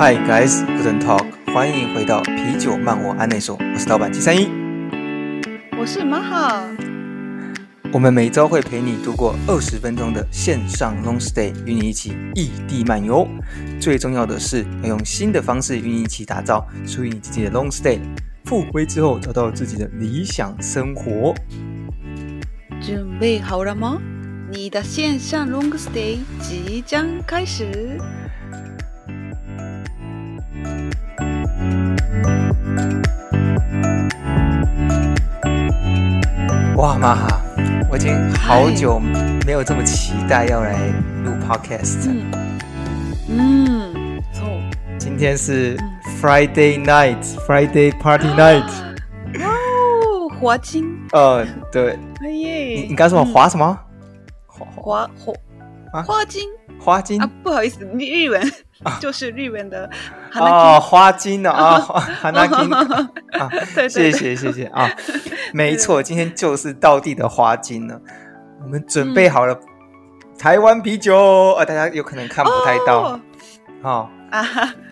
Hi guys, Guten Talk，欢迎回到啤酒漫我安内所，我是老板七三一，我是马哈。我们每周会陪你度过二十分钟的线上 long stay，与你一起异地漫游。最重要的是要用新的方式与你一起打造属于你自己的 long stay。复归之后，找到自己的理想生活。准备好了吗？你的线上 long stay 即将开始。哇，妈哈！我已经好久没有这么期待要来录 podcast。嗯，错、嗯。今天是 Friday night，Friday party night。哦，花金。呃，对。哎耶！你你刚说什么？花什么？花花花花金。花金啊，不好意思，日文。就是日本的哦，花金呢啊，哈纳金啊，谢谢谢谢啊，没错，今天就是道地的花金了。我们准备好了台湾啤酒，呃，大家有可能看不太到，好啊。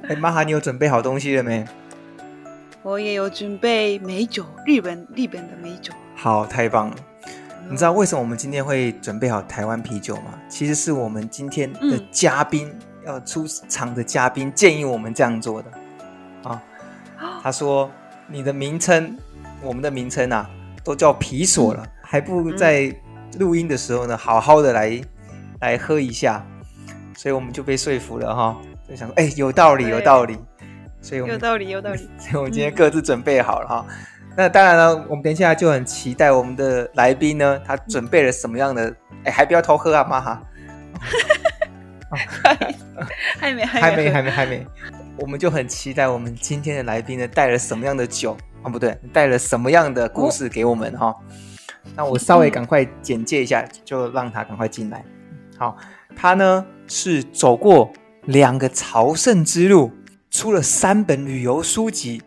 哎，马哈，你有准备好东西了没？我也有准备美酒，日本日本的美酒。好，太棒了。你知道为什么我们今天会准备好台湾啤酒吗？其实是我们今天的嘉宾。要出场的嘉宾建议我们这样做的啊，他说：“你的名称，我们的名称啊，都叫皮索了，嗯、还不如在录音的时候呢，好好的来来喝一下。”所以我们就被说服了哈，就想说：“哎，有道理，有道理。”所以我们有道理，有道理。所以我们今天各自准备好了哈。嗯、那当然了，我们等一下就很期待我们的来宾呢，他准备了什么样的？哎，还不要偷喝啊，妈哈。还没，还没，还没，还没，我们就很期待我们今天的来宾呢，带了什么样的酒啊？不对，带了什么样的故事给我们哈？那我稍微赶快简介一下，就让他赶快进来。好，他呢是走过两个朝圣之路，出了三本旅游书籍，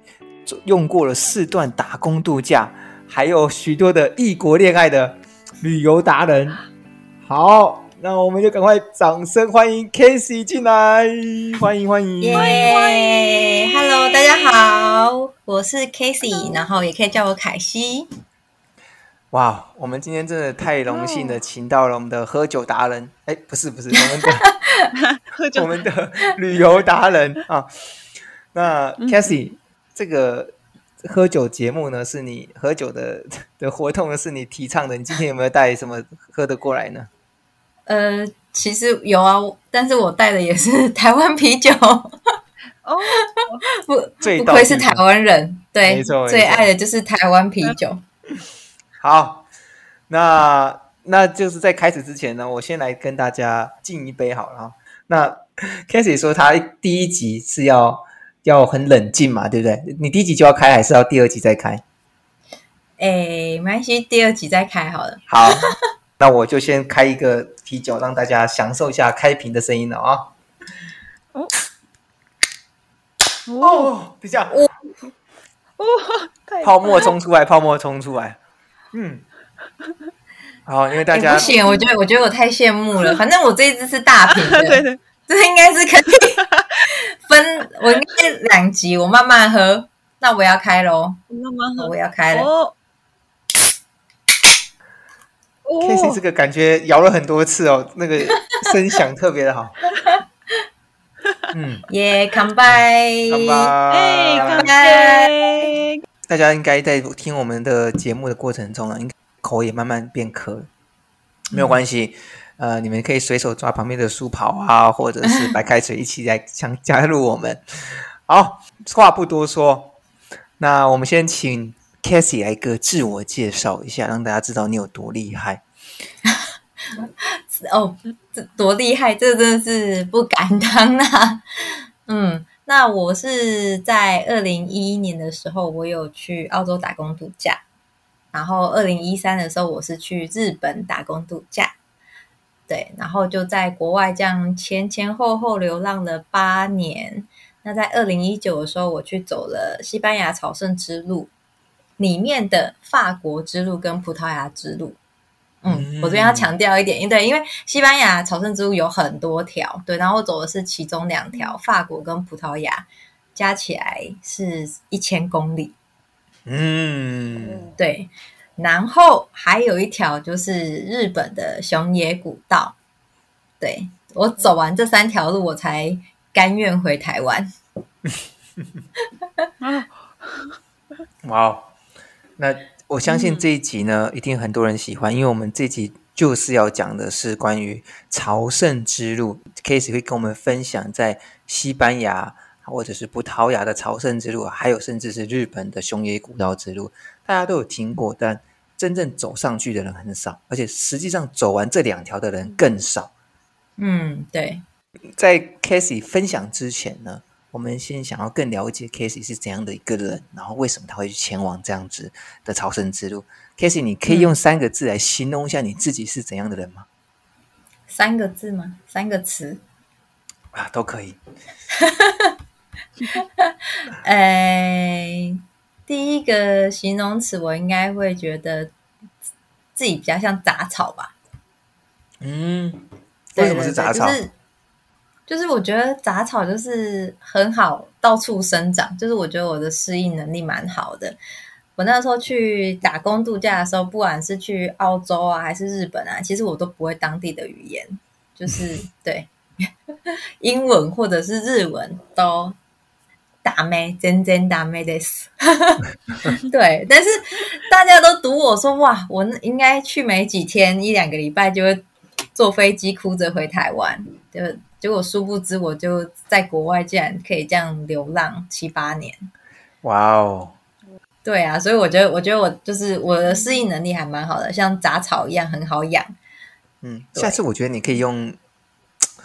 用过了四段打工度假，还有许多的异国恋爱的旅游达人。好。那我们就赶快掌声欢迎 Casey 进来，欢迎欢迎，yeah, 欢迎欢迎，Hello，大家好，我是 Casey，然后也可以叫我凯西。哇，我们今天真的太荣幸的请到了我们的喝酒达人，哎，不是不是，我们的 喝酒，我们的旅游达人啊。那 Casey，、嗯、这个喝酒节目呢，是你喝酒的的活动呢，是你提倡的，你今天有没有带什么喝的过来呢？呃，其实有啊，但是我带的也是 台湾啤酒。哦，不，不愧是台湾人，对，没错，最爱的就是台湾啤酒。好，那那就是在开始之前呢，我先来跟大家敬一杯好了。那 Casey 说他第一集是要要很冷静嘛，对不对？你第一集就要开，还是要第二集再开？哎，没关系，第二集再开好了。好。那我就先开一个啤酒，让大家享受一下开瓶的声音了啊！哦，哦，等一下，哦，哦，泡沫冲出来，泡沫冲出来，嗯，好，因为大家、欸、不行，我觉得我觉得我太羡慕了。反正我这一支是大瓶的，对对，这应该是可以分，我应该两集，我慢慢喝。那我要开喽，慢慢喝，我要开了。哦 Casey 这个感觉摇了很多次哦，那个 声响特别的好。嗯，耶，干杯，干杯，哎，干杯！大家应该在听我们的节目的过程中呢，应该口也慢慢变渴了。没有关系，呃，你们可以随手抓旁边的书跑啊，或者是白开水一起来想加入我们。好，话不多说，那我们先请。Casey 来个自我介绍一下，让大家知道你有多厉害。哦，这多厉害，这真的是不敢当啊。嗯，那我是在二零一一年的时候，我有去澳洲打工度假，然后二零一三的时候，我是去日本打工度假。对，然后就在国外这样前前后后流浪了八年。那在二零一九的时候，我去走了西班牙朝圣之路。里面的法国之路跟葡萄牙之路，嗯，我这边要强调一点，因对，因为西班牙朝圣之路有很多条，对，然后我走的是其中两条，法国跟葡萄牙加起来是一千公里。嗯，对，然后还有一条就是日本的熊野古道，对，我走完这三条路，我才甘愿回台湾。哇哦，那我相信这一集呢，嗯、一定很多人喜欢，因为我们这集就是要讲的是关于朝圣之路，Casey 会跟我们分享在西班牙。或者是葡萄牙的朝圣之路，还有甚至是日本的熊野古道之路，大家都有听过，但真正走上去的人很少，而且实际上走完这两条的人更少。嗯，对。在 Casey 分享之前呢，我们先想要更了解 Casey 是怎样的一个人，然后为什么他会去前往这样子的朝圣之路。Casey，你可以用三个字来形容一下你自己是怎样的人吗？三个字吗？三个词？啊，都可以。哎，第一个形容词，我应该会觉得自己比较像杂草吧。嗯，为什么是杂草？就是，就是我觉得杂草就是很好到处生长，就是我觉得我的适应能力蛮好的。我那时候去打工度假的时候，不管是去澳洲啊，还是日本啊，其实我都不会当地的语言，就是 对英文或者是日文都。打咩，真真打咩的死。对，但是大家都读我说，哇，我应该去没几天，一两个礼拜就会坐飞机哭着回台湾。就结果殊不知，我就在国外竟然可以这样流浪七八年。哇哦！对啊，所以我觉得，我觉得我就是我的适应能力还蛮好的，像杂草一样很好养。嗯，下次我觉得你可以用。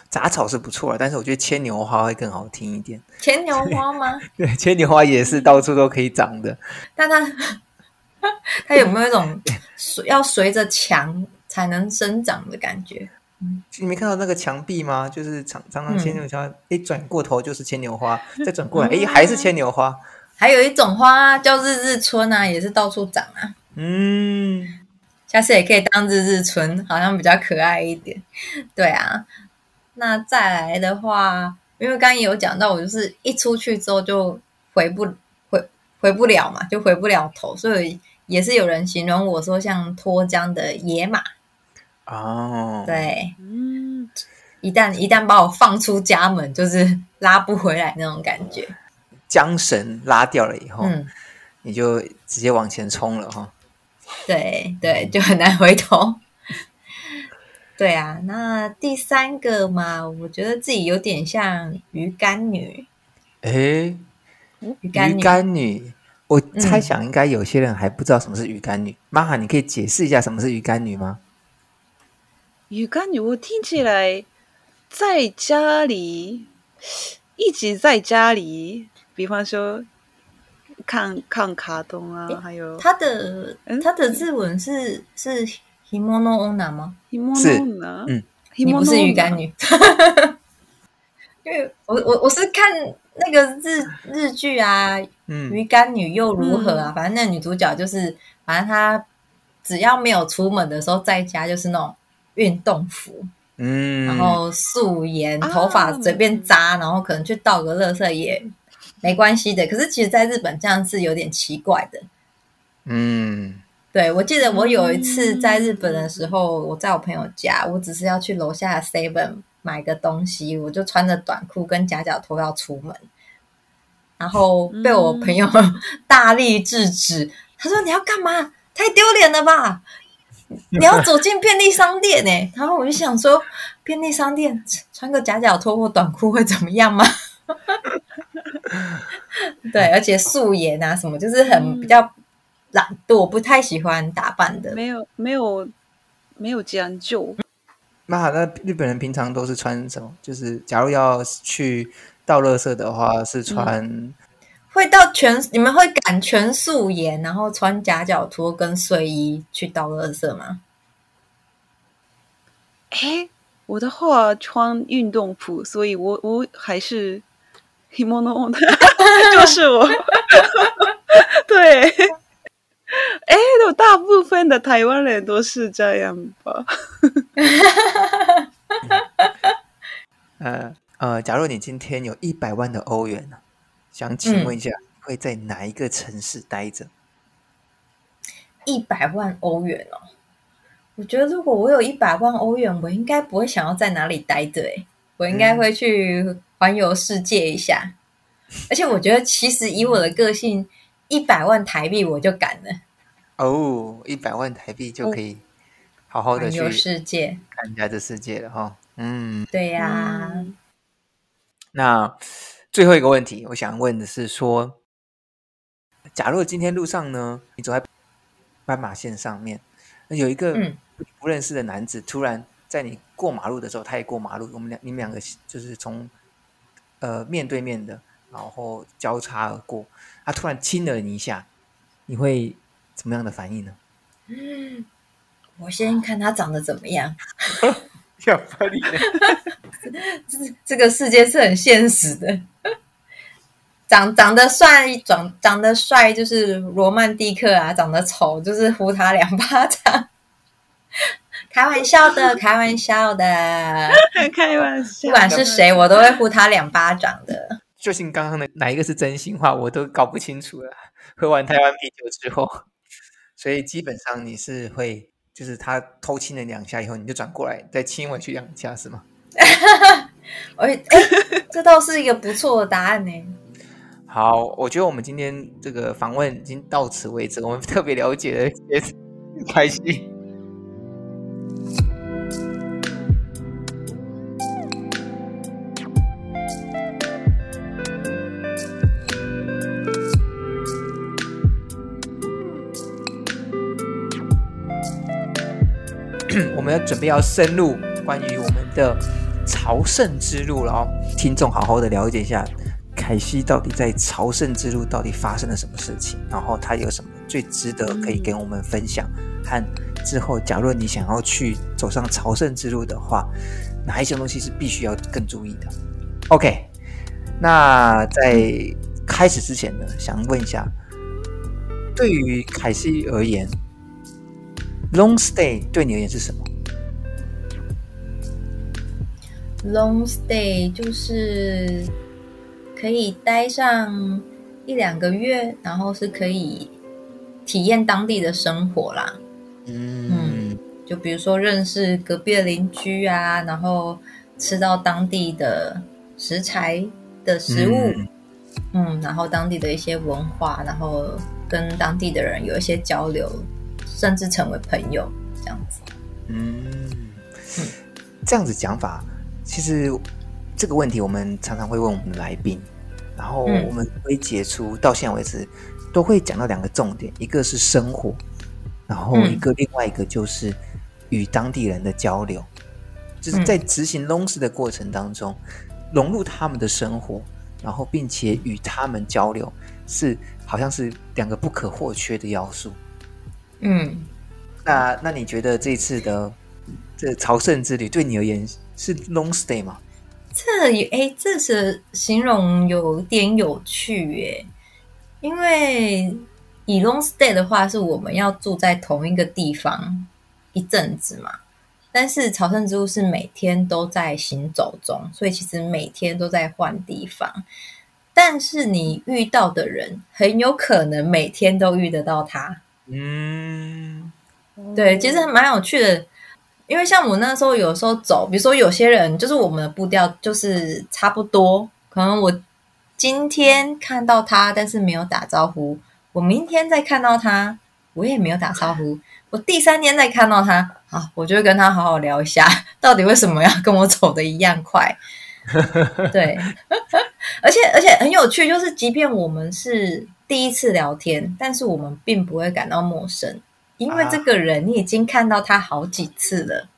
杂草是不错的，但是我觉得牵牛花会更好听一点。牵牛花吗？对，牵牛花也是到处都可以长的。但它 它有没有一种随要随着墙才能生长的感觉？你没看到那个墙壁吗？就是常常常牵牛花，一转过头就是牵牛花，再转过来，哎，还是牵牛花。还有一种花叫日日春啊，也是到处长啊。嗯，下次也可以当日日春，好像比较可爱一点。对啊。那再来的话，因为刚刚也有讲到，我就是一出去之后就回不回回不了嘛，就回不了头，所以也是有人形容我说像脱缰的野马哦，对，嗯，一旦一旦把我放出家门，就是拉不回来那种感觉，缰绳拉掉了以后，嗯，你就直接往前冲了哈，对对，就很难回头。对啊，那第三个嘛，我觉得自己有点像鱼干女。诶，鱼干女，鱼干女，我猜想应该有些人还不知道什么是鱼干女。妈、嗯、哈，你可以解释一下什么是鱼干女吗？鱼干女，我听起来在家里一直在家里，比方说看看卡通啊，还有他的他的日文是是。ひもの女吗？是，嗯，你不是鱼干女，因为我我我是看那个日日剧啊，嗯，鱼干女又如何啊？嗯、反正那女主角就是，反正她只要没有出门的时候，在家就是那种 运动服，嗯，然后素颜，头发随便扎，啊、然后可能去倒个垃圾也没关系的。可是其实，在日本这样是有点奇怪的，嗯。对，我记得我有一次在日本的时候，我在我朋友家，我只是要去楼下的 Seven 买个东西，我就穿着短裤跟夹脚拖要出门，然后被我朋友 大力制止。他说：“你要干嘛？太丢脸了吧！你要走进便利商店呢。”然后我就想说，便利商店穿个夹脚拖或短裤会怎么样吗？对，而且素颜啊什么，就是很比较。懒惰，不太喜欢打扮的，没有没有没有将就。那好，那日本人平常都是穿什么？就是假如要去倒垃圾的话，是穿、嗯、会到全你们会赶全素颜，然后穿夹脚拖跟睡衣去倒垃圾吗？哎，我的话穿运动服，所以我我还是 kimono 就是我 对。哎，我大部分的台湾人都是这样吧。呃呃，假如你今天有一百万的欧元，想请问一下，嗯、会在哪一个城市待着？一百万欧元哦，我觉得如果我有一百万欧元，我应该不会想要在哪里待着，诶，我应该会去环游世界一下。嗯、而且我觉得，其实以我的个性，一百万台币我就敢了。哦，一百万台币就可以好好的去环游世界，看一下这世界了哈。嗯，对呀。那最后一个问题，我想问的是说，假如今天路上呢，你走在斑马线上面，那有一个不认识的男子，突然在你过马路的时候，他也过马路，我们两你们两个就是从呃面对面的，然后交叉而过，他突然亲了你一下，你会怎么样的反应呢？嗯，我先看他长得怎么样。要不理呢？这这个世界是很现实的。长长得帅，长长得帅就是罗曼蒂克啊；长得丑就是呼他两巴掌。开玩笑的，开玩笑的，开玩笑。不管是谁，我都会呼他两巴掌的。究竟刚刚的哪一个是真心话，我都搞不清楚了。喝完台湾啤酒之后，所以基本上你是会，就是他偷亲了两下以后，你就转过来再亲回去两下，是吗？哎哎，这倒是一个不错的答案呢。好，我觉得我们今天这个访问已经到此为止。我们特别了解了，也 开心。我我们要准备要深入关于我们的朝圣之路了哦，听众好好的了解一下。凯西到底在朝圣之路到底发生了什么事情？然后他有什么最值得可以跟我们分享？和之后，假如你想要去走上朝圣之路的话，哪一些东西是必须要更注意的？OK，那在开始之前呢，想问一下，对于凯西而言，long stay 对你而言是什么？long stay 就是。可以待上一两个月，然后是可以体验当地的生活啦。嗯，嗯，就比如说认识隔壁的邻居啊，然后吃到当地的食材的食物，嗯，嗯，然后当地的一些文化，然后跟当地的人有一些交流，甚至成为朋友这样子。嗯，嗯，这样子讲法，其实。这个问题我们常常会问我们的来宾，然后我们会解出到现在为止都会讲到两个重点，一个是生活，然后一个另外一个就是与当地人的交流，就是在执行 long 的过程当中融入他们的生活，然后并且与他们交流，是好像是两个不可或缺的要素。嗯，那那你觉得这次的这朝圣之旅对你而言是 long stay 吗？这也哎，这是形容有点有趣耶。因为以 long stay 的话，是我们要住在同一个地方一阵子嘛。但是朝圣之路是每天都在行走中，所以其实每天都在换地方。但是你遇到的人，很有可能每天都遇得到他。嗯，对，其实蛮有趣的。因为像我那时候有时候走，比如说有些人就是我们的步调就是差不多，可能我今天看到他，但是没有打招呼；我明天再看到他，我也没有打招呼；我第三天再看到他，啊，我就会跟他好好聊一下，到底为什么要跟我走的一样快？对，而且而且很有趣，就是即便我们是第一次聊天，但是我们并不会感到陌生。因为这个人，你已经看到他好几次了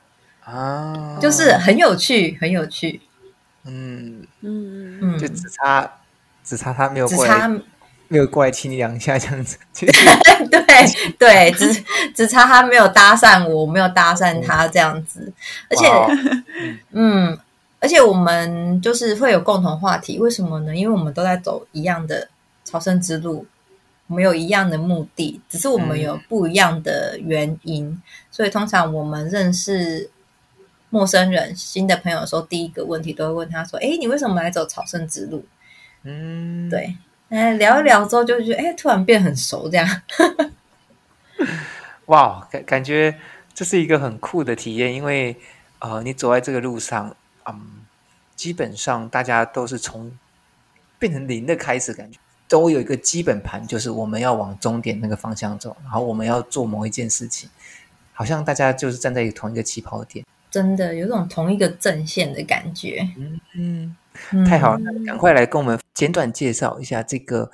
啊，就是很有趣，很有趣。嗯嗯嗯，就只差只差他没有过来，只差没有过来亲你两下这样子。对对，只只差他没有搭讪我，没有搭讪他这样子。而且，嗯，而且我们就是会有共同话题，为什么呢？因为我们都在走一样的朝圣之路。我们有一样的目的，只是我们有不一样的原因。嗯、所以通常我们认识陌生人、新的朋友的时候，第一个问题都会问他说：“哎，你为什么来走朝圣之路？”嗯，对。哎，聊一聊之后就觉得，哎，突然变很熟这样。哇，感感觉这是一个很酷的体验，因为呃，你走在这个路上，嗯，基本上大家都是从变成零的开始，感觉都有一个基本盘，就是我们要往终点那个方向走，然后我们要做某一件事情，好像大家就是站在同一个起跑点，真的有种同一个阵线的感觉。嗯嗯，太好了，赶快来跟我们简短介绍一下这个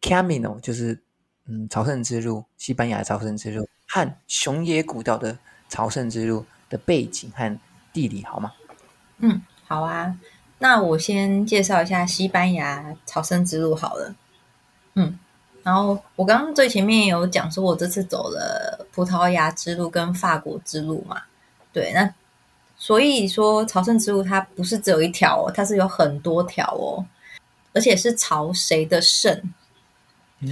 Camino，就是嗯朝圣之路，西班牙朝圣之路。和熊野古道的朝圣之路的背景和地理好吗？嗯，好啊。那我先介绍一下西班牙朝圣之路好了。嗯，然后我刚刚最前面有讲说，我这次走了葡萄牙之路跟法国之路嘛。对，那所以说朝圣之路它不是只有一条哦，它是有很多条哦，而且是朝谁的圣。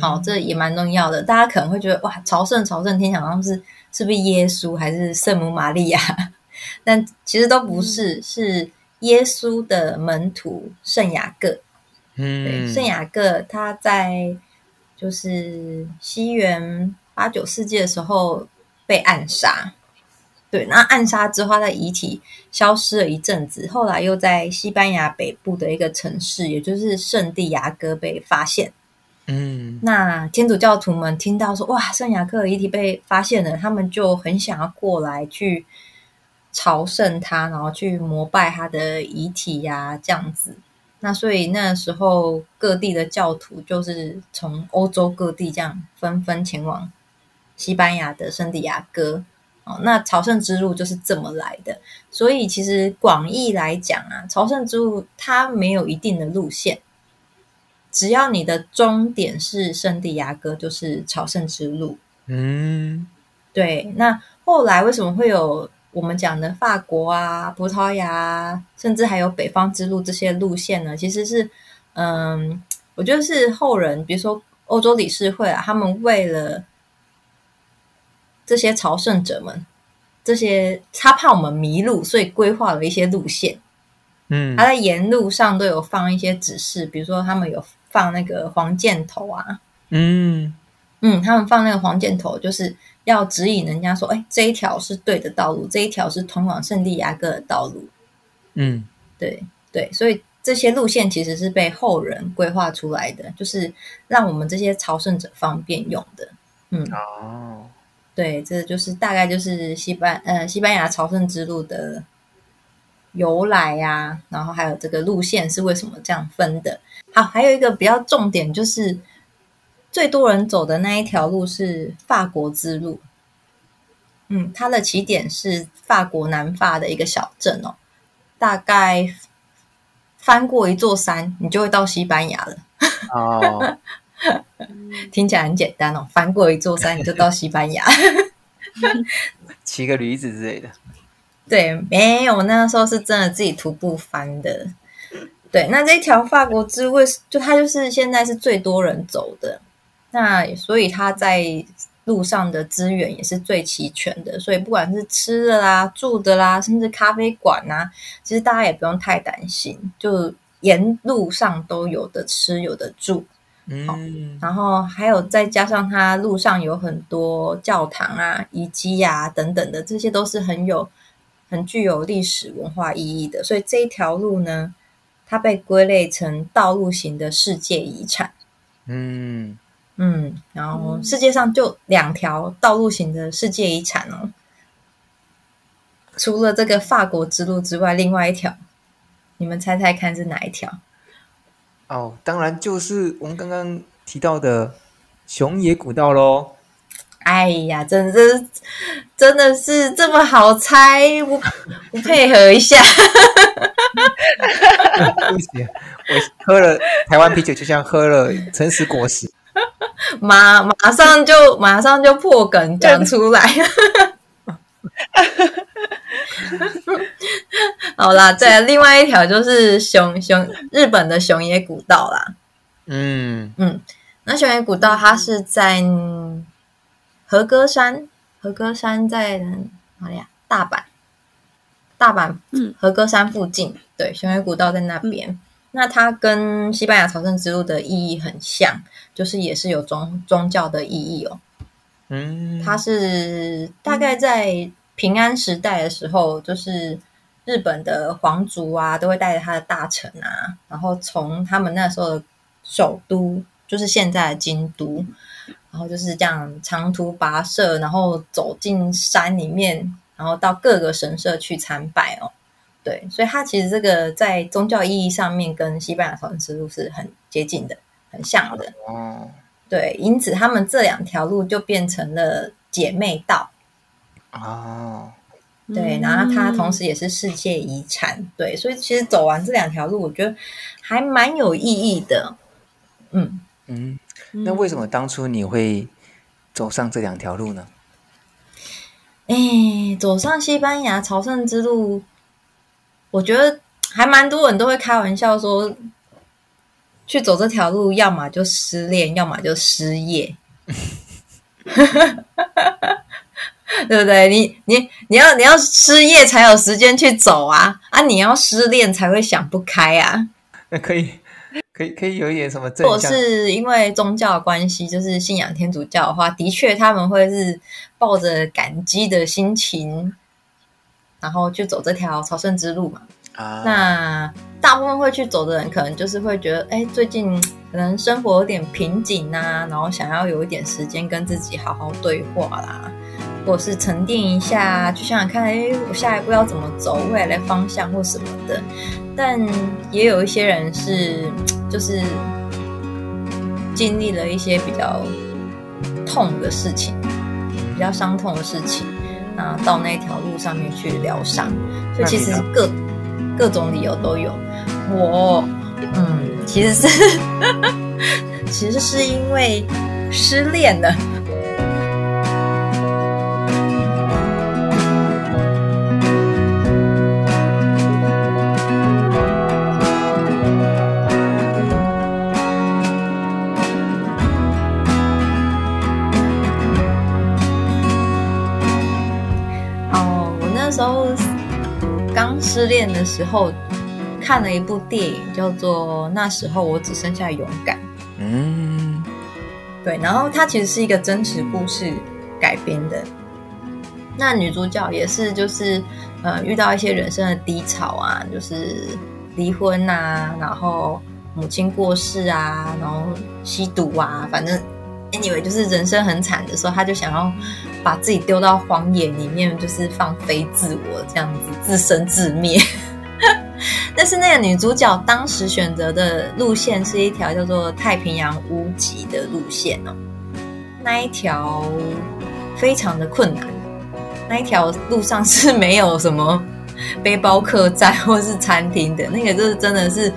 好，这也蛮重要的。大家可能会觉得，哇，朝圣朝圣，听起来好像是是不是耶稣还是圣母玛利亚？但其实都不是，是耶稣的门徒圣雅各。嗯，对，圣雅各他在就是西元八九世纪的时候被暗杀。对，那暗杀之后，他的遗体消失了一阵子，后来又在西班牙北部的一个城市，也就是圣地亚哥被发现。嗯，那天主教徒们听到说，哇，圣雅各的遗体被发现了，他们就很想要过来去朝圣他，然后去膜拜他的遗体呀，这样子。那所以那时候各地的教徒就是从欧洲各地这样纷纷前往西班牙的圣地亚哥。哦，那朝圣之路就是这么来的。所以其实广义来讲啊，朝圣之路它没有一定的路线。只要你的终点是圣地亚哥，就是朝圣之路。嗯，对。那后来为什么会有我们讲的法国啊、葡萄牙，甚至还有北方之路这些路线呢？其实是，嗯，我觉得是后人，比如说欧洲理事会啊，他们为了这些朝圣者们，这些他怕我们迷路，所以规划了一些路线。嗯，他在沿路上都有放一些指示，比如说他们有。放那个黄箭头啊，嗯嗯，他们放那个黄箭头，就是要指引人家说，哎，这一条是对的道路，这一条是通往圣地亚哥的道路。嗯，对对，所以这些路线其实是被后人规划出来的，就是让我们这些朝圣者方便用的。嗯，哦，对，这就是大概就是西班呃西班牙朝圣之路的由来呀、啊，然后还有这个路线是为什么这样分的。好，还有一个比较重点，就是最多人走的那一条路是法国之路。嗯，它的起点是法国南法的一个小镇哦，大概翻过一座山，你就会到西班牙了。哦，听起来很简单哦，翻过一座山你就到西班牙，骑个驴子之类的。对，没有，那时候是真的自己徒步翻的。对，那这条法国之路，就它就是现在是最多人走的，那所以它在路上的资源也是最齐全的，所以不管是吃的啦、住的啦，甚至咖啡馆呐，其实大家也不用太担心，就沿路上都有的吃，有的住。嗯，然后还有再加上它路上有很多教堂啊、遗迹啊等等的，这些都是很有、很具有历史文化意义的，所以这一条路呢。它被归类成道路型的世界遗产。嗯嗯，然后世界上就两条道路型的世界遗产哦，除了这个法国之路之外，另外一条，你们猜猜看是哪一条？哦，当然就是我们刚刚提到的熊野古道喽。哎呀，真的真的是这么好猜？我我配合一下。对 不起，我喝了台湾啤酒，就像喝了诚实果实，马马上就马上就破梗讲出来。好啦，对，另外一条就是熊熊日本的熊野古道啦。嗯嗯，那熊野古道它是在和歌山，和歌山在哪里啊？大阪，大阪，嗯，和歌山附近。对，熊野古道在那边。嗯、那它跟西班牙朝圣之路的意义很像，就是也是有宗宗教的意义哦。嗯，它是大概在平安时代的时候，就是日本的皇族啊，都会带着他的大臣啊，然后从他们那时候的首都，就是现在的京都，然后就是这样长途跋涉，然后走进山里面，然后到各个神社去参拜哦。对，所以它其实这个在宗教意义上面跟西班牙朝圣之路是很接近的，很像的。哦。对，因此他们这两条路就变成了姐妹道。哦，对，然后它同时也是世界遗产。对，所以其实走完这两条路，我觉得还蛮有意义的。嗯嗯，那为什么当初你会走上这两条路呢？哎，走上西班牙朝圣之路，我觉得还蛮多人都会开玩笑说。去走这条路，要么就失恋，要么就失业，对不对？你你你要你要失业才有时间去走啊啊！你要失恋才会想不开啊。那可以可以可以有一点什么？如果是因为宗教关系，就是信仰天主教的话，的确他们会是抱着感激的心情，然后去走这条朝圣之路嘛。啊，那大部分会去走的人，可能就是会觉得，哎，最近 可能生活有点瓶颈啊，然后想要有一点时间跟自己好好对话啦，或是沉淀一下，去想想看，哎，我下一步要怎么走，未来的方向或什么的。但也有一些人是，就是经历了一些比较痛的事情，比较伤痛的事情，啊，到那条路上面去疗伤。所以其实各。各种理由都有，我嗯，其实是 其实是因为失恋了。失恋的时候，看了一部电影，叫做《那时候我只剩下勇敢》。嗯，对，然后它其实是一个真实故事改编的。那女主角也是，就是呃，遇到一些人生的低潮啊，就是离婚啊，然后母亲过世啊，然后吸毒啊，反正。anyway，就是人生很惨的时候，他就想要把自己丢到荒野里面，就是放飞自我，这样子自生自灭。但是那个女主角当时选择的路线是一条叫做太平洋屋脊的路线哦，那一条非常的困难，那一条路上是没有什么背包客栈或是餐厅的，那个就是真的是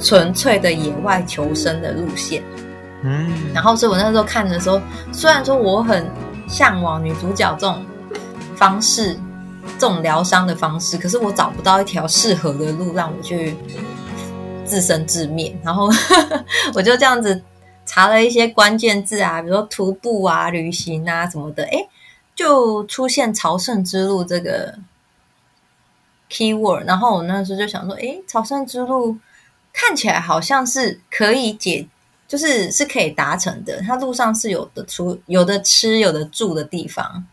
纯粹的野外求生的路线。嗯，然后所以我那时候看的时候，虽然说我很向往女主角这种方式，这种疗伤的方式，可是我找不到一条适合的路让我去自生自灭。然后 我就这样子查了一些关键字啊，比如说徒步啊、旅行啊什么的，诶，就出现朝圣之路这个 keyword。然后我那时候就想说，诶，朝圣之路看起来好像是可以解。就是是可以达成的，它路上是有的出、有的吃、有的住的地方。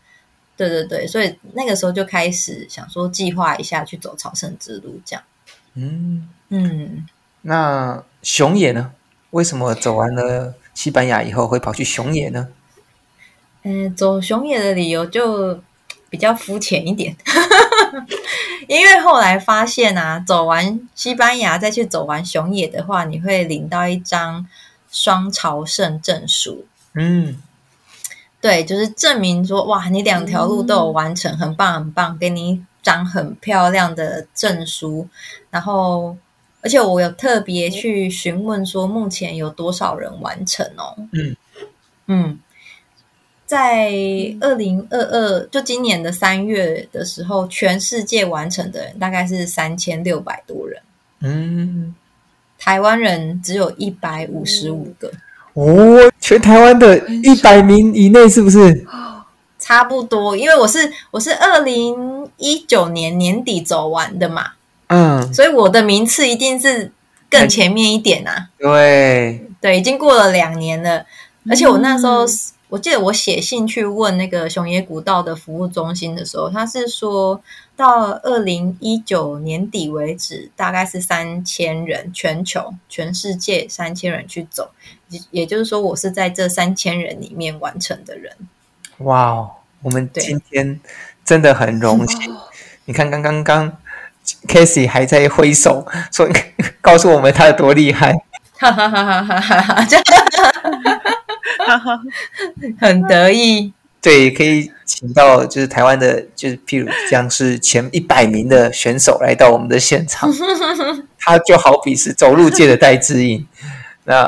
对对对，所以那个时候就开始想说计划一下去走朝圣之路，这样。嗯嗯，那熊野呢？为什么走完了西班牙以后会跑去熊野呢？嗯，走熊野的理由就比较肤浅一点，因为后来发现啊，走完西班牙再去走完熊野的话，你会领到一张。双朝圣证书，嗯，对，就是证明说，哇，你两条路都有完成，嗯、很棒，很棒，给你一张很漂亮的证书。然后，而且我有特别去询问说，目前有多少人完成哦？嗯嗯，在二零二二，就今年的三月的时候，全世界完成的人大概是三千六百多人。嗯。台湾人只有一百五十五个，哦，全台湾的一百名以内是不是？差不多，因为我是我是二零一九年年底走完的嘛，嗯，所以我的名次一定是更前面一点啊。对对，已经过了两年了，而且我那时候。嗯我记得我写信去问那个熊野古道的服务中心的时候，他是说到二零一九年底为止，大概是三千人，全球全世界三千人去走，也就是说，我是在这三千人里面完成的人。哇哦，我们今天真的很荣幸。你看，刚刚刚 Casey 还在挥手说，告诉我们他有多厉害。哈哈哈哈哈哈！很得意，对，可以请到就是台湾的，就是譬如像是前一百名的选手来到我们的现场，他就好比是走路界的戴志颖，那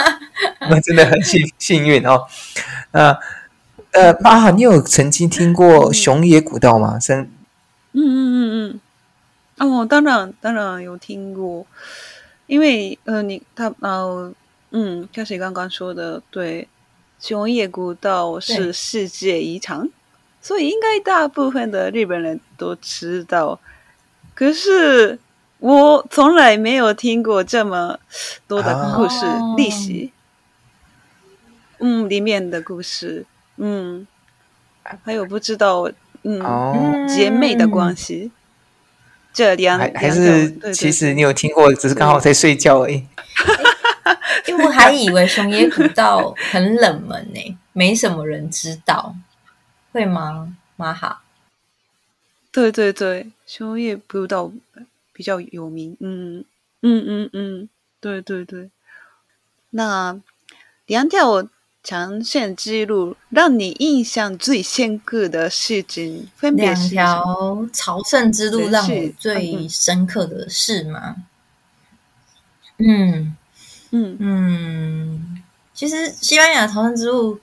我们真的很幸幸运哦。那呃，巴哈，你有曾经听过熊野古道吗？生，嗯嗯嗯嗯，哦，当然当然有听过，因为呃，你他呃。嗯，像是刚刚说的，对，熊野古道是世界遗产，所以应该大部分的日本人都知道。可是我从来没有听过这么多的故事、哦、历史，嗯，里面的故事，嗯，还有不知道，嗯，哦、姐妹的关系，这两还还是对对其实你有听过，只是刚好在睡觉而已。因为我还以为熊野古道很冷门呢，没什么人知道，会吗？马哈？对对对，熊野古道比较有名。嗯嗯嗯嗯，对对对。那两条长线之路让你印象最深刻的事情，分别是两条朝圣之路让我最深刻的事吗？嗯。嗯嗯，其实西班牙朝圣之路，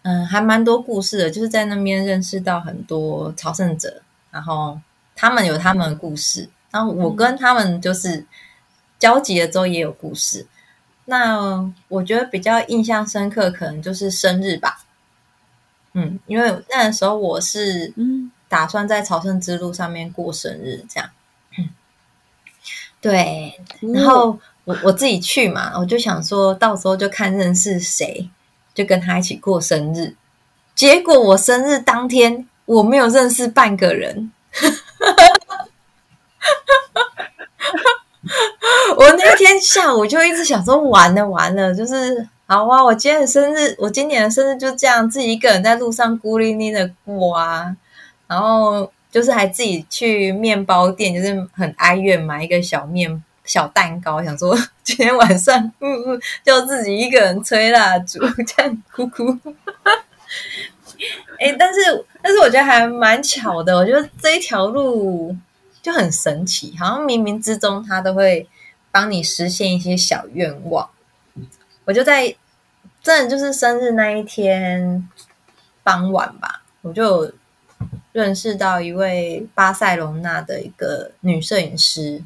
嗯，还蛮多故事的。就是在那边认识到很多朝圣者，然后他们有他们的故事，然后我跟他们就是交集了之后也有故事。那我觉得比较印象深刻，可能就是生日吧。嗯，因为那时候我是打算在朝圣之路上面过生日，这样。嗯，对，然后。我我自己去嘛，我就想说到时候就看认识谁，就跟他一起过生日。结果我生日当天，我没有认识半个人。我那天下午就一直想说，完了完了，就是好啊！我今天的生日，我今年的生日就这样自己一个人在路上孤零零的过啊。然后就是还自己去面包店，就是很哀怨买一个小面。小蛋糕，想说 今天晚上，嗯嗯，就自己一个人吹蜡烛，这样哭哭。哎、但是但是我觉得还蛮巧的，我觉得这一条路就很神奇，好像冥冥之中他都会帮你实现一些小愿望。我就在真的就是生日那一天傍晚吧，我就认识到一位巴塞隆纳的一个女摄影师。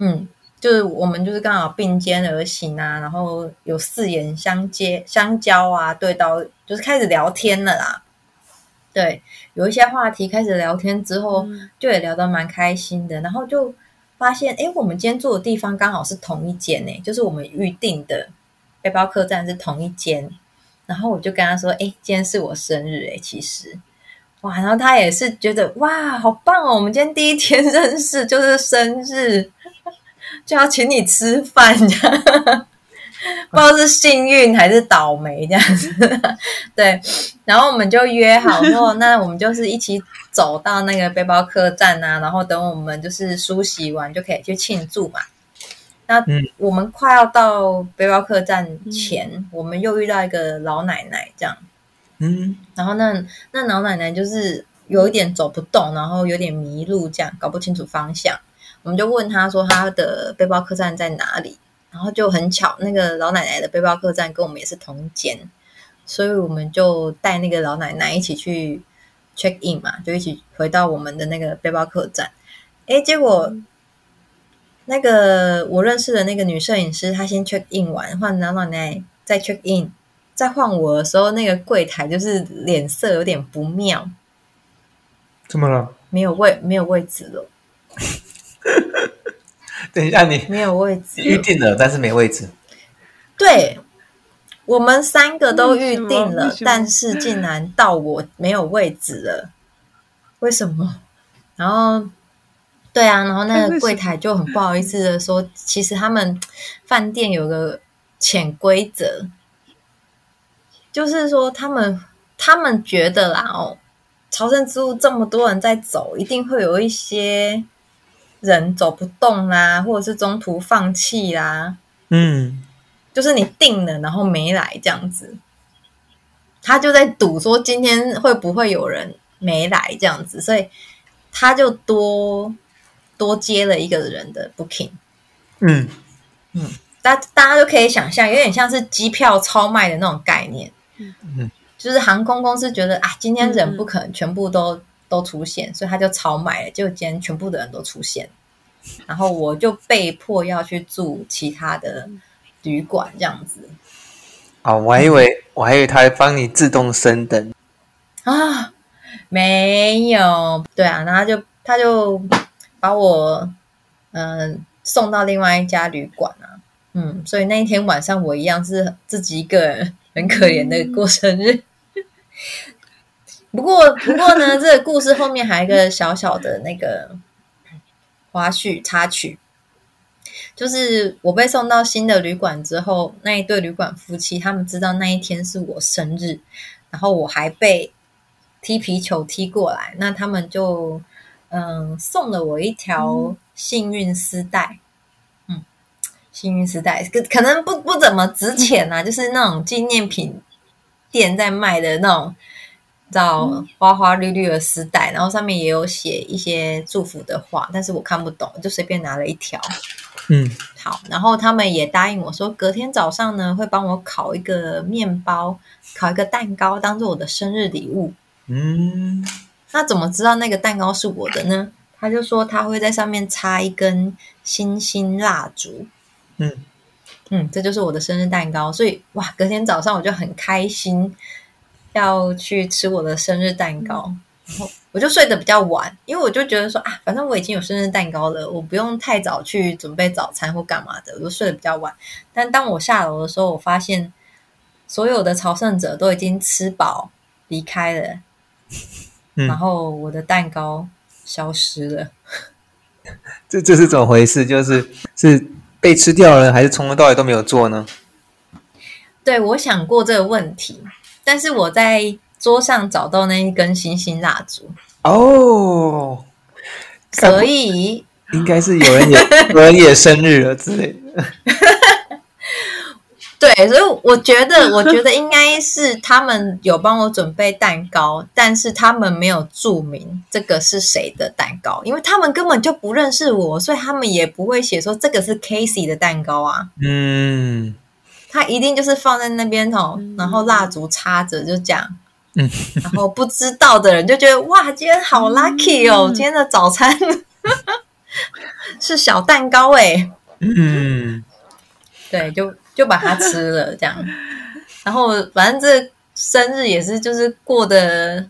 嗯，就是我们就是刚好并肩而行啊，然后有四眼相接相交啊，对到就是开始聊天了啦。对，有一些话题开始聊天之后，就也聊得蛮开心的。然后就发现，哎，我们今天住的地方刚好是同一间呢，就是我们预定的背包客栈是同一间。然后我就跟他说，哎，今天是我生日诶，其实哇，然后他也是觉得哇，好棒哦，我们今天第一天 认识就是生日。就要请你吃饭，这 样不知道是幸运还是倒霉这样子。对，然后我们就约好说，那我们就是一起走到那个背包客栈啊，然后等我们就是梳洗完就可以去庆祝嘛。那我们快要到背包客栈前，嗯、我们又遇到一个老奶奶，这样。嗯，然后那那老奶奶就是有一点走不动，然后有点迷路，这样搞不清楚方向。我们就问他说他的背包客栈在哪里，然后就很巧，那个老奶奶的背包客栈跟我们也是同一间，所以我们就带那个老奶奶一起去 check in 嘛，就一起回到我们的那个背包客栈。诶，结果那个我认识的那个女摄影师，她先 check in 完，换老奶奶再 check in，再换我的时候，那个柜台就是脸色有点不妙。怎么了？没有位，没有位置了。等一下，你没有位置，预定了，但是没位置。对，我们三个都预定了，但是竟然到我没有位置了，为什么？然后，对啊，然后那个柜台就很不好意思的说，其实他们饭店有个潜规则，就是说他们他们觉得啦哦。朝圣之路这么多人在走，一定会有一些人走不动啦，或者是中途放弃啦。嗯，就是你定了，然后没来这样子，他就在赌说今天会不会有人没来这样子，所以他就多多接了一个人的 booking。嗯嗯，大大家就可以想象，有点像是机票超卖的那种概念。嗯嗯。就是航空公司觉得啊，今天人不可能全部都、嗯、都出现，所以他就超买了，就今天全部的人都出现，然后我就被迫要去住其他的旅馆这样子。哦，我还以为我还以为他会帮你自动升等啊，没有，对啊，然后他就他就把我嗯、呃、送到另外一家旅馆啊，嗯，所以那一天晚上我一样是自己一个人很可怜的过生日。嗯不过，不过呢，这个故事后面还有一个小小的那个花絮插曲，就是我被送到新的旅馆之后，那一对旅馆夫妻他们知道那一天是我生日，然后我还被踢皮球踢过来，那他们就嗯送了我一条幸运丝带，嗯，幸运丝带可可能不不怎么值钱啊，就是那种纪念品。店在卖的那种，叫花花绿绿的丝带，然后上面也有写一些祝福的话，但是我看不懂，就随便拿了一条。嗯，好，然后他们也答应我说，隔天早上呢会帮我烤一个面包，烤一个蛋糕，当做我的生日礼物。嗯，那怎么知道那个蛋糕是我的呢？他就说他会在上面插一根星星蜡烛。嗯。嗯，这就是我的生日蛋糕，所以哇，隔天早上我就很开心，要去吃我的生日蛋糕，然后我就睡得比较晚，因为我就觉得说啊，反正我已经有生日蛋糕了，我不用太早去准备早餐或干嘛的，我就睡得比较晚。但当我下楼的时候，我发现所有的朝圣者都已经吃饱离开了，嗯，然后我的蛋糕消失了。这这是怎么回事？就是是。被吃掉了，还是从头到尾都没有做呢？对，我想过这个问题，但是我在桌上找到那一根星星蜡烛哦，所以应该是有人也 有人也生日了之类的。对，所以我觉得，我觉得应该是他们有帮我准备蛋糕，但是他们没有注明这个是谁的蛋糕，因为他们根本就不认识我，所以他们也不会写说这个是 Casey 的蛋糕啊。嗯，他一定就是放在那边哦，然后蜡烛插着就这样。嗯，然后不知道的人就觉得哇，今天好 lucky 哦，今天的早餐 是小蛋糕哎。嗯，对，就。就把它吃了，这样，然后反正这生日也是，就是过得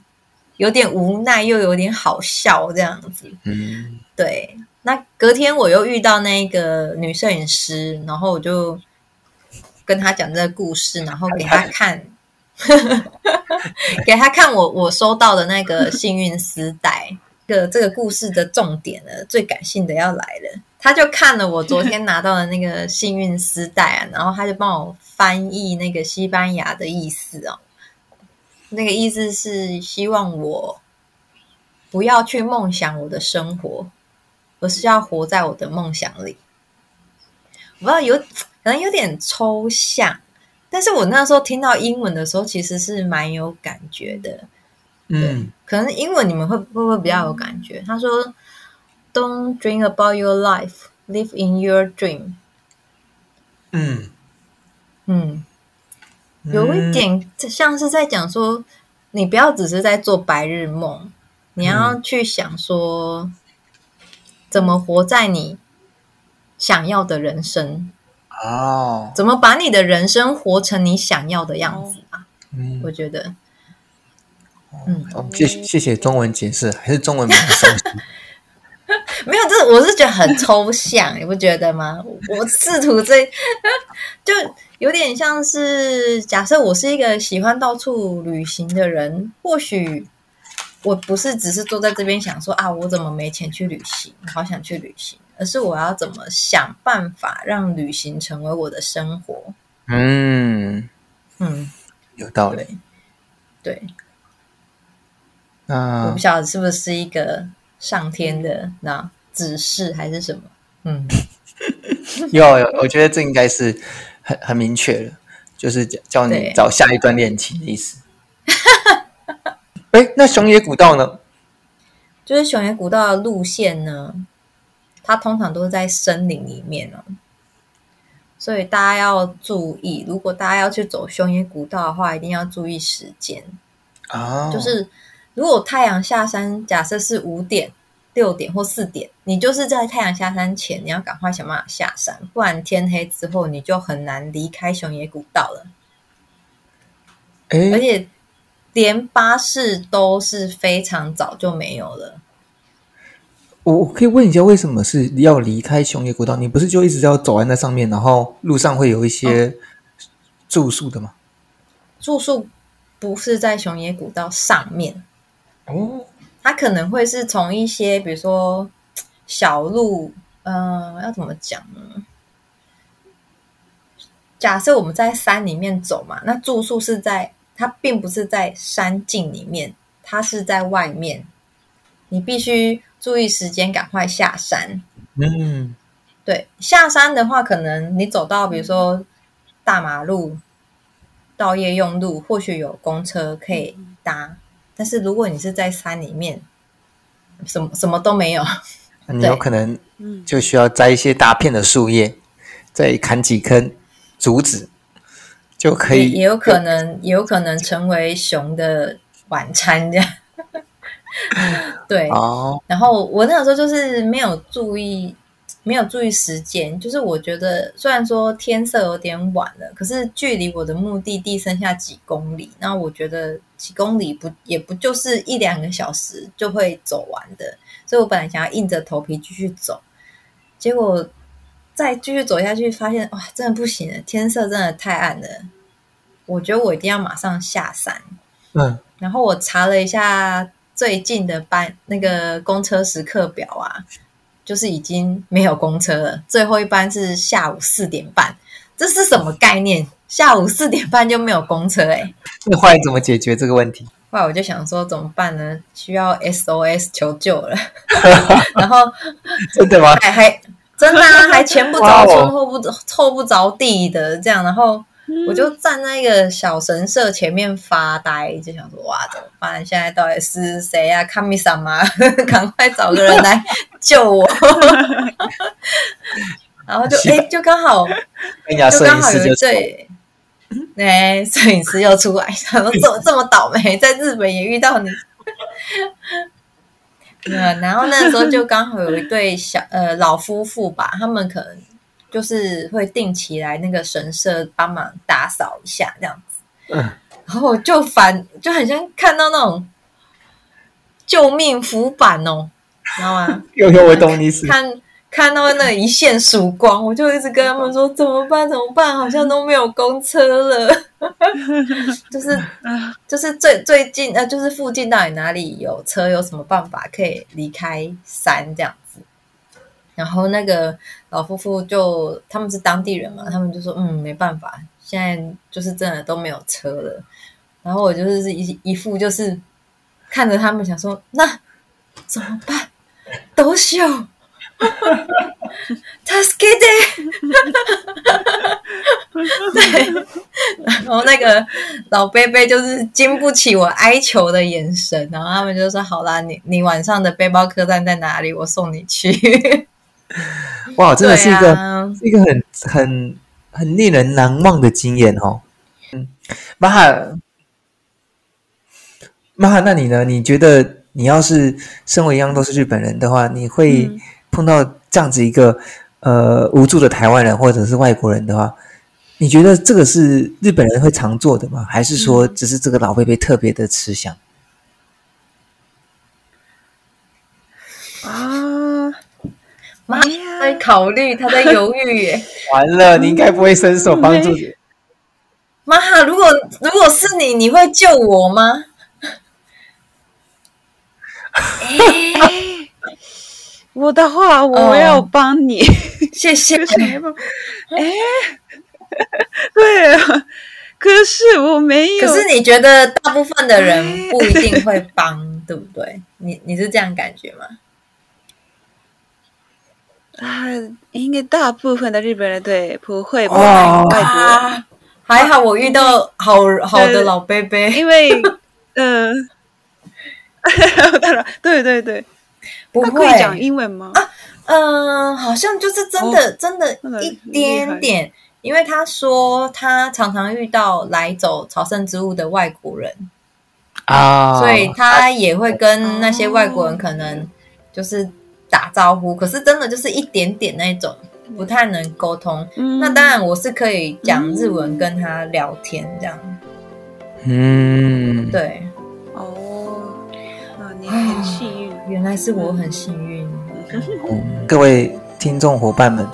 有点无奈，又有点好笑，这样子。嗯，对。那隔天我又遇到那个女摄影师，然后我就跟他讲这个故事，然后给他看，给他看我 我收到的那个幸运丝带。这个这个故事的重点呢，最感性的要来了。他就看了我昨天拿到的那个幸运丝带啊，然后他就帮我翻译那个西班牙的意思哦。那个意思是希望我不要去梦想我的生活，而是要活在我的梦想里。我不知道有可能有点抽象，但是我那时候听到英文的时候，其实是蛮有感觉的。嗯，可能英文你们会会不会比较有感觉？他说。Don't dream about your life, live in your dream。嗯嗯，有一点像是在讲说，你不要只是在做白日梦，你要去想说，怎么活在你想要的人生。哦，怎么把你的人生活成你想要的样子啊？嗯，我觉得，嗯，哦，谢谢谢谢中文解释，还是中文比较熟悉。没有，这我是觉得很抽象，你不觉得吗？我试图这 就有点像是假设我是一个喜欢到处旅行的人，或许我不是只是坐在这边想说啊，我怎么没钱去旅行，好想去旅行，而是我要怎么想办法让旅行成为我的生活。嗯嗯，有道理。对，那我不晓得是不是一个。上天的那指示还是什么？嗯，有有，我觉得这应该是很很明确了，就是叫你找下一段恋情的意思。哎，那熊野古道呢？就是熊野古道的路线呢，它通常都是在森林里面哦，所以大家要注意，如果大家要去走熊野古道的话，一定要注意时间啊，就是。如果太阳下山，假设是五点、六点或四点，你就是在太阳下山前，你要赶快想办法下山，不然天黑之后你就很难离开熊野古道了。哎而且连巴士都是非常早就没有了。我我可以问一下，为什么是要离开熊野古道？你不是就一直要走在那上面，然后路上会有一些住宿的吗？住宿不是在熊野古道上面。哦，它可能会是从一些，比如说小路，嗯、呃，要怎么讲呢？假设我们在山里面走嘛，那住宿是在它并不是在山径里面，它是在外面，你必须注意时间，赶快下山。嗯，对，下山的话，可能你走到比如说大马路、到夜用路，或许有公车可以搭。但是如果你是在山里面，什么什么都没有，你有可能就需要摘一些大片的树叶，再砍几根竹子，就可以。也，有可能，也有可能成为熊的晚餐这样。对，哦。然后我那个时候就是没有注意。没有注意时间，就是我觉得虽然说天色有点晚了，可是距离我的目的地剩下几公里，那我觉得几公里不也不就是一两个小时就会走完的，所以我本来想要硬着头皮继续走，结果再继续走下去，发现哇，真的不行了，天色真的太暗了，我觉得我一定要马上下山。嗯，然后我查了一下最近的班那个公车时刻表啊。就是已经没有公车了，最后一班是下午四点半，这是什么概念？下午四点半就没有公车、欸？哎，那后来怎么解决这个问题？后来我就想说怎么办呢？需要 SOS 求救了。然后真的吗？还还真的啊，还前不着村后不后不着地的这样，然后。我就站在一个小神社前面发呆，就想说：哇，怎么办？现在到底是谁呀？卡米桑吗？赶快找个人来救我！然后就哎、欸，就刚好，就刚好有一对，哎，摄影师又出来，他说：怎么这么倒霉，在日本也遇到你？嗯，然后那时候就 刚好有一对小呃老夫妇吧，他们可能。就是会定期来那个神社帮忙打扫一下这样子，嗯，然后就反就很像看到那种救命浮板哦，知道吗？有有我懂你意思。看看到那一线曙光，我就一直跟他们说怎么办？怎么办？好像都没有公车了，就是就是最最近呃，就是附近到底哪里有车？有什么办法可以离开山这样？然后那个老夫妇就他们是当地人嘛，他们就说嗯，没办法，现在就是真的都没有车了。然后我就是一一副就是看着他们想说，那怎么办？どうしよう， 助けて。对，然后那个老伯伯就是经不起我哀求的眼神，然后他们就说好啦，你你晚上的背包客栈在哪里？我送你去。哇，真的是一个、啊、一个很很很令人难忘的经验哦。嗯，玛哈，玛哈，那你呢？你觉得你要是身为一样都是日本人的话，你会碰到这样子一个呃无助的台湾人或者是外国人的话，你觉得这个是日本人会常做的吗？还是说只是这个老贝贝特别的吃香？啊，妈呀，在考虑，他在犹豫耶。完了，你应该不会伸手帮助你。妈，如果如果是你，你会救我吗？欸、我的话，我要帮你，哦、谢谢。哎、欸，对啊，可是我没有。可是你觉得大部分的人不一定会帮，欸、对不对？你你是这样感觉吗？啊，应该大部分的日本人对不会帮外国人。还好我遇到好好的老伯伯，因为嗯，对对对，不会他可以讲英文吗？啊，嗯，好像就是真的，真的，一点点。因为他说他常常遇到来走朝圣之路的外国人啊，所以他也会跟那些外国人可能就是打招呼，可是真的就是一点点那种。不太能沟通，嗯、那当然我是可以讲日文跟他聊天这样。嗯，对。哦，啊，你很幸运，原来是我很幸运。嗯、各位听众伙伴们，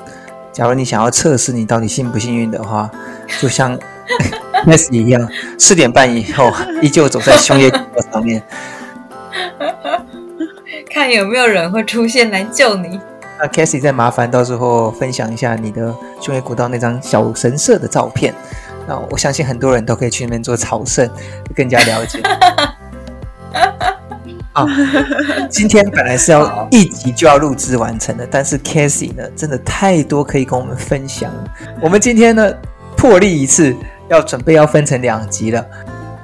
假如你想要测试你到底幸不幸运的话，就像 Messi 一样，四点半以后依旧走在熊野古道上面，看有没有人会出现来救你。那 Cassie 再麻烦到时候分享一下你的胸野古道那张小神社的照片。那我相信很多人都可以去那边做朝圣，更加了解。啊，今天本来是要一集就要录制完成的，但是 Cassie 呢，真的太多可以跟我们分享。我们今天呢，破例一次，要准备要分成两集了。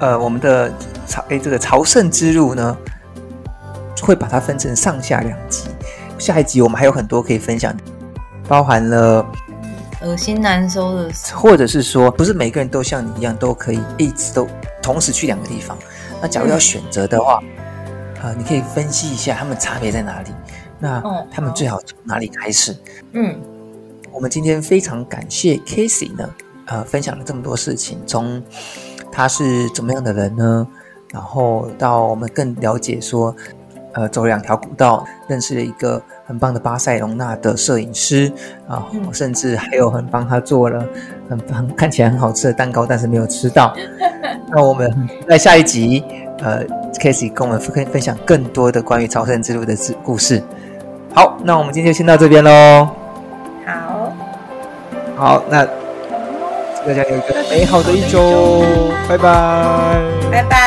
呃，我们的朝诶这个朝圣之路呢，会把它分成上下两集。下一集我们还有很多可以分享，包含了恶心难收的，或者是说，不是每个人都像你一样都可以一直都同时去两个地方。那假如要选择的话，呃，你可以分析一下他们差别在哪里。那他们最好从哪里开始？嗯，我们今天非常感谢 Casey 呢，呃，分享了这么多事情，从他是怎么样的人呢？然后到我们更了解说。呃，走两条古道，认识了一个很棒的巴塞隆纳的摄影师啊，甚至还有很帮他做了很很看起来很好吃的蛋糕，但是没有吃到。那我们在下一集，呃，Casey 跟我们分分享更多的关于朝圣之路的故事。好，那我们今天就先到这边喽。好，好，那大家有一个美好的一周，拜拜，拜拜。